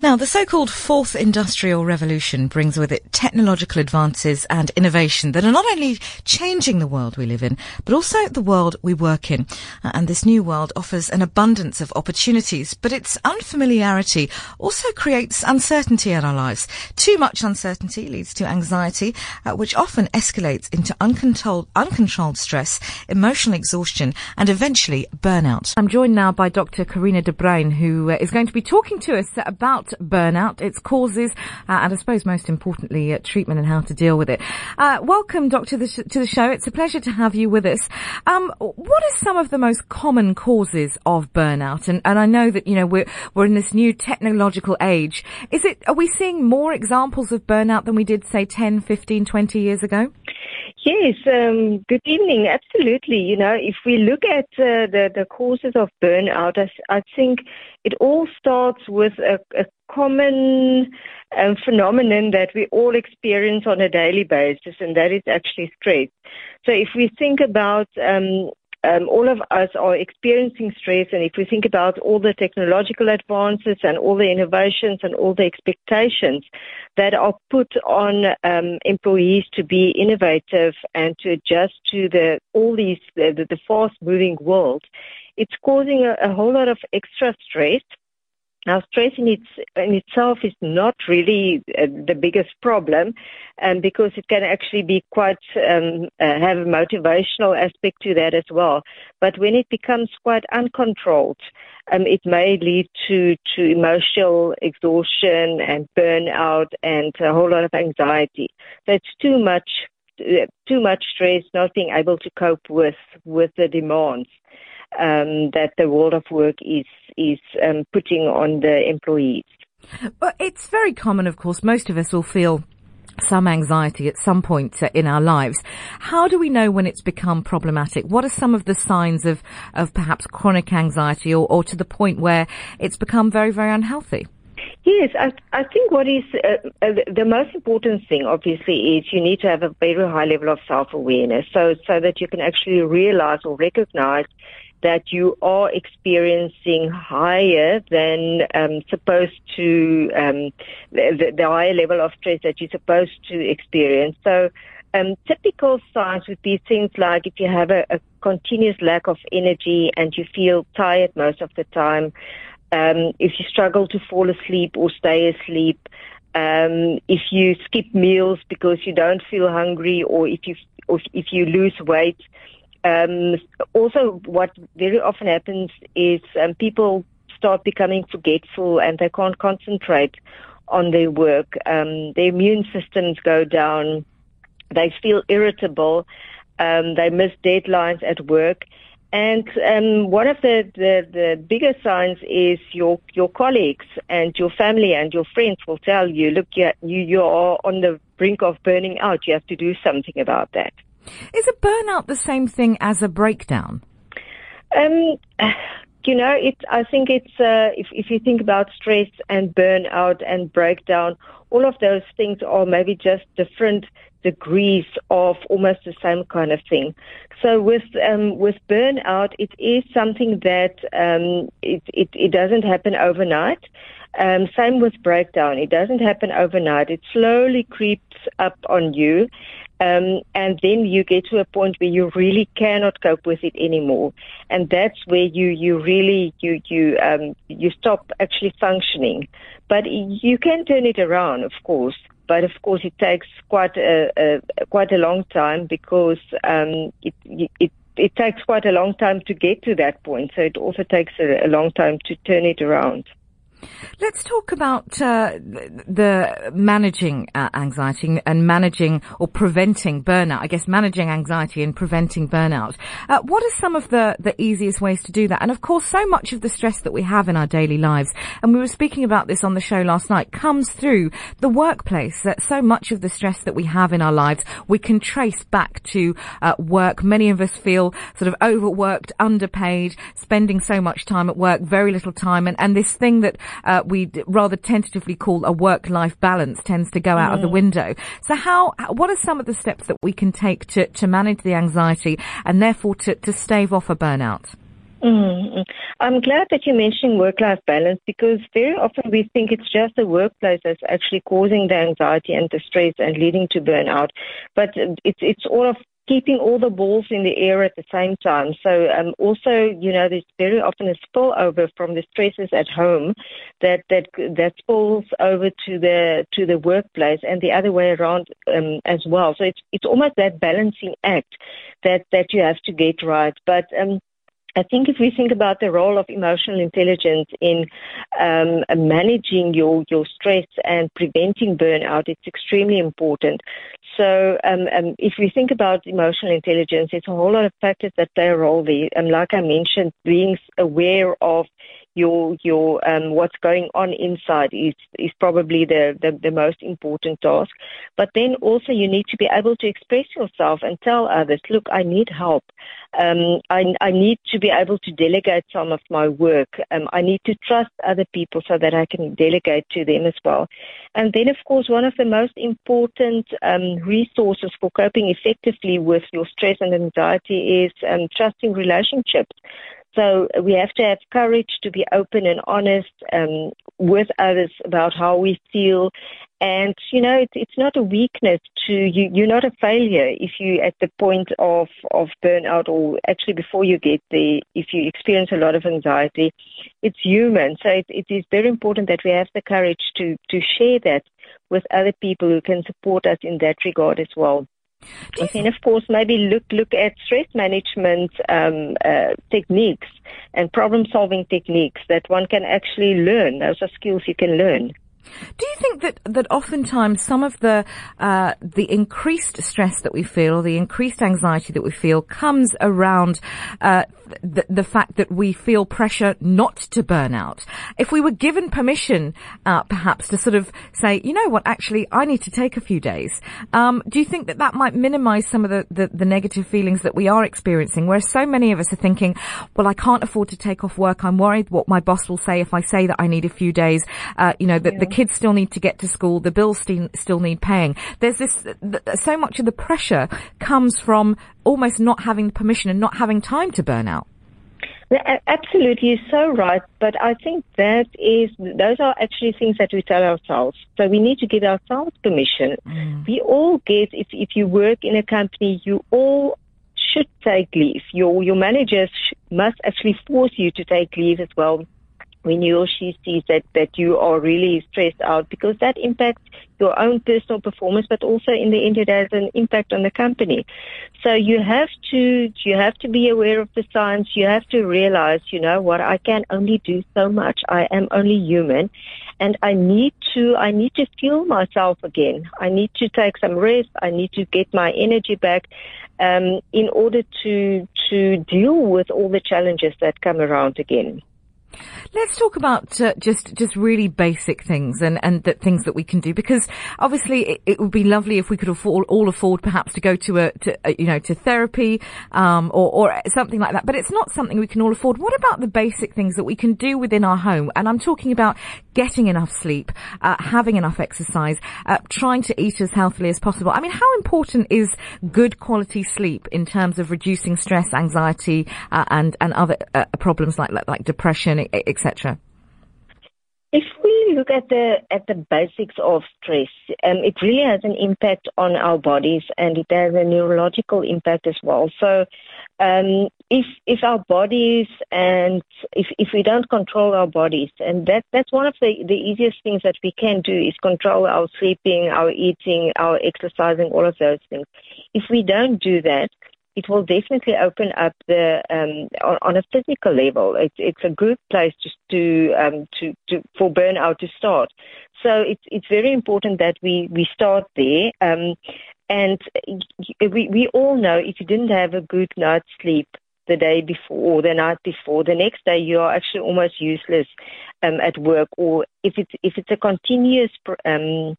Now, the so-called fourth industrial revolution brings with it technological advances and innovation that are not only changing the world we live in, but also the world we work in. Uh, and this new world offers an abundance of opportunities, but its unfamiliarity also creates uncertainty in our lives. Too much uncertainty leads to anxiety, uh, which often escalates into uncontrolled, uncontrolled stress, emotional exhaustion, and eventually burnout. I'm joined now by Dr. Karina de Bruin, who uh, is going to be talking to us about burnout, its causes, uh, and I suppose most importantly, uh, treatment and how to deal with it. Uh, welcome, Doctor, to, to the show. It's a pleasure to have you with us. Um, what are some of the most common causes of burnout? And, and I know that, you know, we're, we're in this new technological age. Is it, are we seeing more examples of burnout than we did, say, 10, 15, 20 years ago? Yes, um, good evening. Absolutely. You know, if we look at uh, the, the causes of burnout, I, I think it all starts with a, a common um, phenomenon that we all experience on a daily basis, and that is actually stress. So if we think about um, um, all of us are experiencing stress, and if we think about all the technological advances and all the innovations and all the expectations that are put on um, employees to be innovative and to adjust to the all these the, the fast-moving world, it's causing a, a whole lot of extra stress now, stress in, its, in itself is not really uh, the biggest problem, um, because it can actually be quite um, uh, have a motivational aspect to that as well. But when it becomes quite uncontrolled, um, it may lead to to emotional exhaustion and burnout and a whole lot of anxiety. So it's too much uh, too much stress, not being able to cope with with the demands um, that the world of work is is um, putting on the employees. Well, it's very common, of course. Most of us will feel some anxiety at some point uh, in our lives. How do we know when it's become problematic? What are some of the signs of, of perhaps chronic anxiety or, or to the point where it's become very, very unhealthy? Yes, I, I think what is uh, uh, the most important thing, obviously, is you need to have a very high level of self-awareness, so so that you can actually realize or recognize that you are experiencing higher than um, supposed to um, the, the higher level of stress that you're supposed to experience. So. Um, typical signs would be things like if you have a, a continuous lack of energy and you feel tired most of the time, um, if you struggle to fall asleep or stay asleep, um, if you skip meals because you don't feel hungry, or if you or if you lose weight, um, also, what very often happens is um, people start becoming forgetful and they can't concentrate on their work. Um, their immune systems go down. They feel irritable. Um, they miss deadlines at work. And um, one of the, the, the bigger signs is your your colleagues and your family and your friends will tell you, look, you you are on the brink of burning out. You have to do something about that. Is a burnout the same thing as a breakdown? Um, you know, it's. I think it's. Uh, if if you think about stress and burnout and breakdown, all of those things are maybe just different degrees of almost the same kind of thing. So with um, with burnout, it is something that um, it, it it doesn't happen overnight. Um, same with breakdown. It doesn't happen overnight. It slowly creeps up on you. Um, and then you get to a point where you really cannot cope with it anymore, and that's where you you really you you um, you stop actually functioning. But you can turn it around, of course. But of course, it takes quite a, a quite a long time because um, it, it it takes quite a long time to get to that point. So it also takes a, a long time to turn it around. Let's talk about uh, the managing uh, anxiety and managing or preventing burnout. I guess managing anxiety and preventing burnout. Uh, what are some of the, the easiest ways to do that? And of course, so much of the stress that we have in our daily lives, and we were speaking about this on the show last night, comes through the workplace. That so much of the stress that we have in our lives, we can trace back to uh, work. Many of us feel sort of overworked, underpaid, spending so much time at work, very little time, and, and this thing that uh, we rather tentatively call a work-life balance tends to go out mm. of the mm. window. So how, what are some of the steps that we can take to, to manage the anxiety and therefore to, to stave off a burnout? Mm-hmm. I'm glad that you're mentioning work-life balance because very often we think it's just the workplace that's actually causing the anxiety and the stress and leading to burnout. But it's it's all of keeping all the balls in the air at the same time. So um, also, you know, there's very often a spillover from the stresses at home that that that spills over to the to the workplace and the other way around um, as well. So it's it's almost that balancing act that that you have to get right. But um, I think if we think about the role of emotional intelligence in um, managing your, your stress and preventing burnout, it's extremely important. So um, um, if we think about emotional intelligence, it's a whole lot of factors that play a role there. And like I mentioned, being aware of your your um, what's going on inside is is probably the, the, the most important task. But then also you need to be able to express yourself and tell others, look, I need help. Um, I, I need to be able to delegate some of my work. Um, I need to trust other people so that I can delegate to them as well. And then, of course, one of the most important um, resources for coping effectively with your stress and anxiety is um, trusting relationships. So we have to have courage to be open and honest um, with others about how we feel. And, you know, it's, it's not a weakness to you. You're not a failure if you at the point of, of burnout or actually before you get there, if you experience a lot of anxiety, it's human. So it, it is very important that we have the courage to, to share that with other people who can support us in that regard as well. And then, of course, maybe look look at stress management um, uh, techniques and problem solving techniques that one can actually learn. Those are skills you can learn. Do you think that that oftentimes some of the uh, the increased stress that we feel, or the increased anxiety that we feel, comes around uh, the, the, fact that we feel pressure not to burn out? If we were given permission, uh, perhaps to sort of say, you know what, actually, I need to take a few days. Um, do you think that that might minimise some of the, the, the negative feelings that we are experiencing? Where so many of us are thinking, well, I can't afford to take off work. I'm worried what my boss will say if I say that I need a few days. Uh, you know, that yeah. the kids still need to get to school, the bills still, still need paying. There's this, so much of the pressure comes from almost not having permission and not having time to burn out. Absolutely, you're so right. But I think that is, those are actually things that we tell ourselves. So we need to give ourselves permission. Mm. We all get, if, if you work in a company, you all should take leave. Your, your managers must actually force you to take leave as well when you or she sees that, that you are really stressed out because that impacts your own personal performance, but also in the end it has an impact on the company. So you have to, you have to be aware of the signs. You have to realize, you know what, I can only do so much. I am only human and I need to, I need to fuel myself again. I need to take some rest. I need to get my energy back. Um, in order to to deal with all the challenges that come around again. Let's talk about uh, just just really basic things and and the things that we can do because obviously it, it would be lovely if we could afford, all afford perhaps to go to a to a, you know to therapy um, or or something like that. But it's not something we can all afford. What about the basic things that we can do within our home? And I'm talking about getting enough sleep, uh, having enough exercise, uh, trying to eat as healthily as possible. I mean, how important is good quality sleep in terms of reducing stress, anxiety, uh, and and other uh, problems like like depression? Etc.? If we look at the at the basics of stress, um, it really has an impact on our bodies and it has a neurological impact as well. So, um, if if our bodies and if if we don't control our bodies, and that that's one of the the easiest things that we can do is control our sleeping, our eating, our exercising, all of those things. If we don't do that, it will definitely open up the um, on, on, a physical level. It's it's a good place just to um, to, to for burnout to start. So it's it's very important that we we start there. Um, and we we all know if you didn't have a good night's sleep the day before or the night before, the next day you are actually almost useless um, at work. Or if it's if it's a continuous um,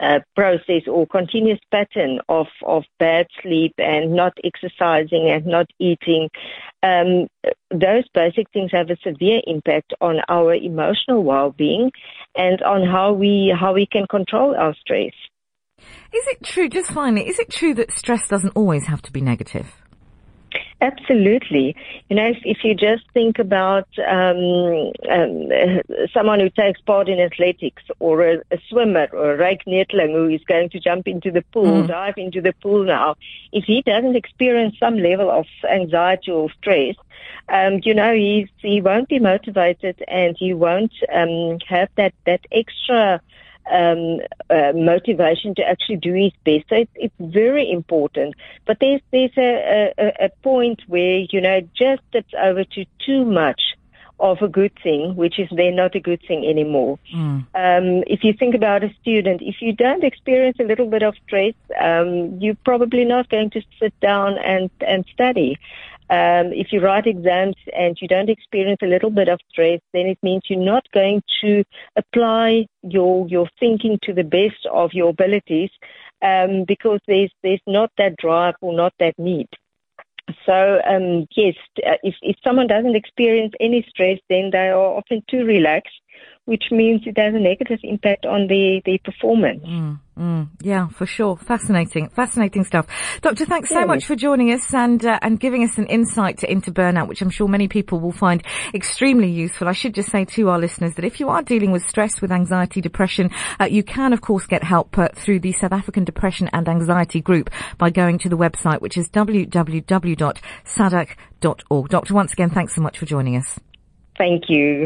uh, process or continuous pattern of, of bad sleep and not exercising and not eating, um, those basic things have a severe impact on our emotional well-being and on how we how we can control our stress. Is it true? Just finally, is it true that stress doesn't always have to be negative? Absolutely. You know, if, if you just think about um, um, someone who takes part in athletics or a, a swimmer or a Ryk Neethling who is going to jump into the pool, mm. dive into the pool now, if he doesn't experience some level of anxiety or stress, um, you know, he's, he won't be motivated and he won't um, have that, that extra um, uh, motivation to actually do his best. So it's, it's very important. But there's there's a, a, a point where you know just tips over to too much of a good thing, which is then not a good thing anymore. Mm. Um, if you think about a student, if you don't experience a little bit of stress, um, you're probably not going to sit down and, and study. Um, if you write exams and you don't experience a little bit of stress, then it means you're not going to apply your your thinking to the best of your abilities um, because there's there's not that drive or not that need. So um, yes, uh, if if someone doesn't experience any stress, then they are often too relaxed which means it has a negative impact on the, the performance. Mm, mm, yeah, for sure. Fascinating, fascinating stuff. Doctor, thanks so much for joining us and, uh, and giving us an insight into burnout, which I'm sure many people will find extremely useful. I should just say to our listeners that if you are dealing with stress, with anxiety, depression, uh, you can of course get help uh, through the South African Depression and Anxiety Group by going to the website, which is www.sadag.org. Doctor, once again, thanks so much for joining us. Thank you.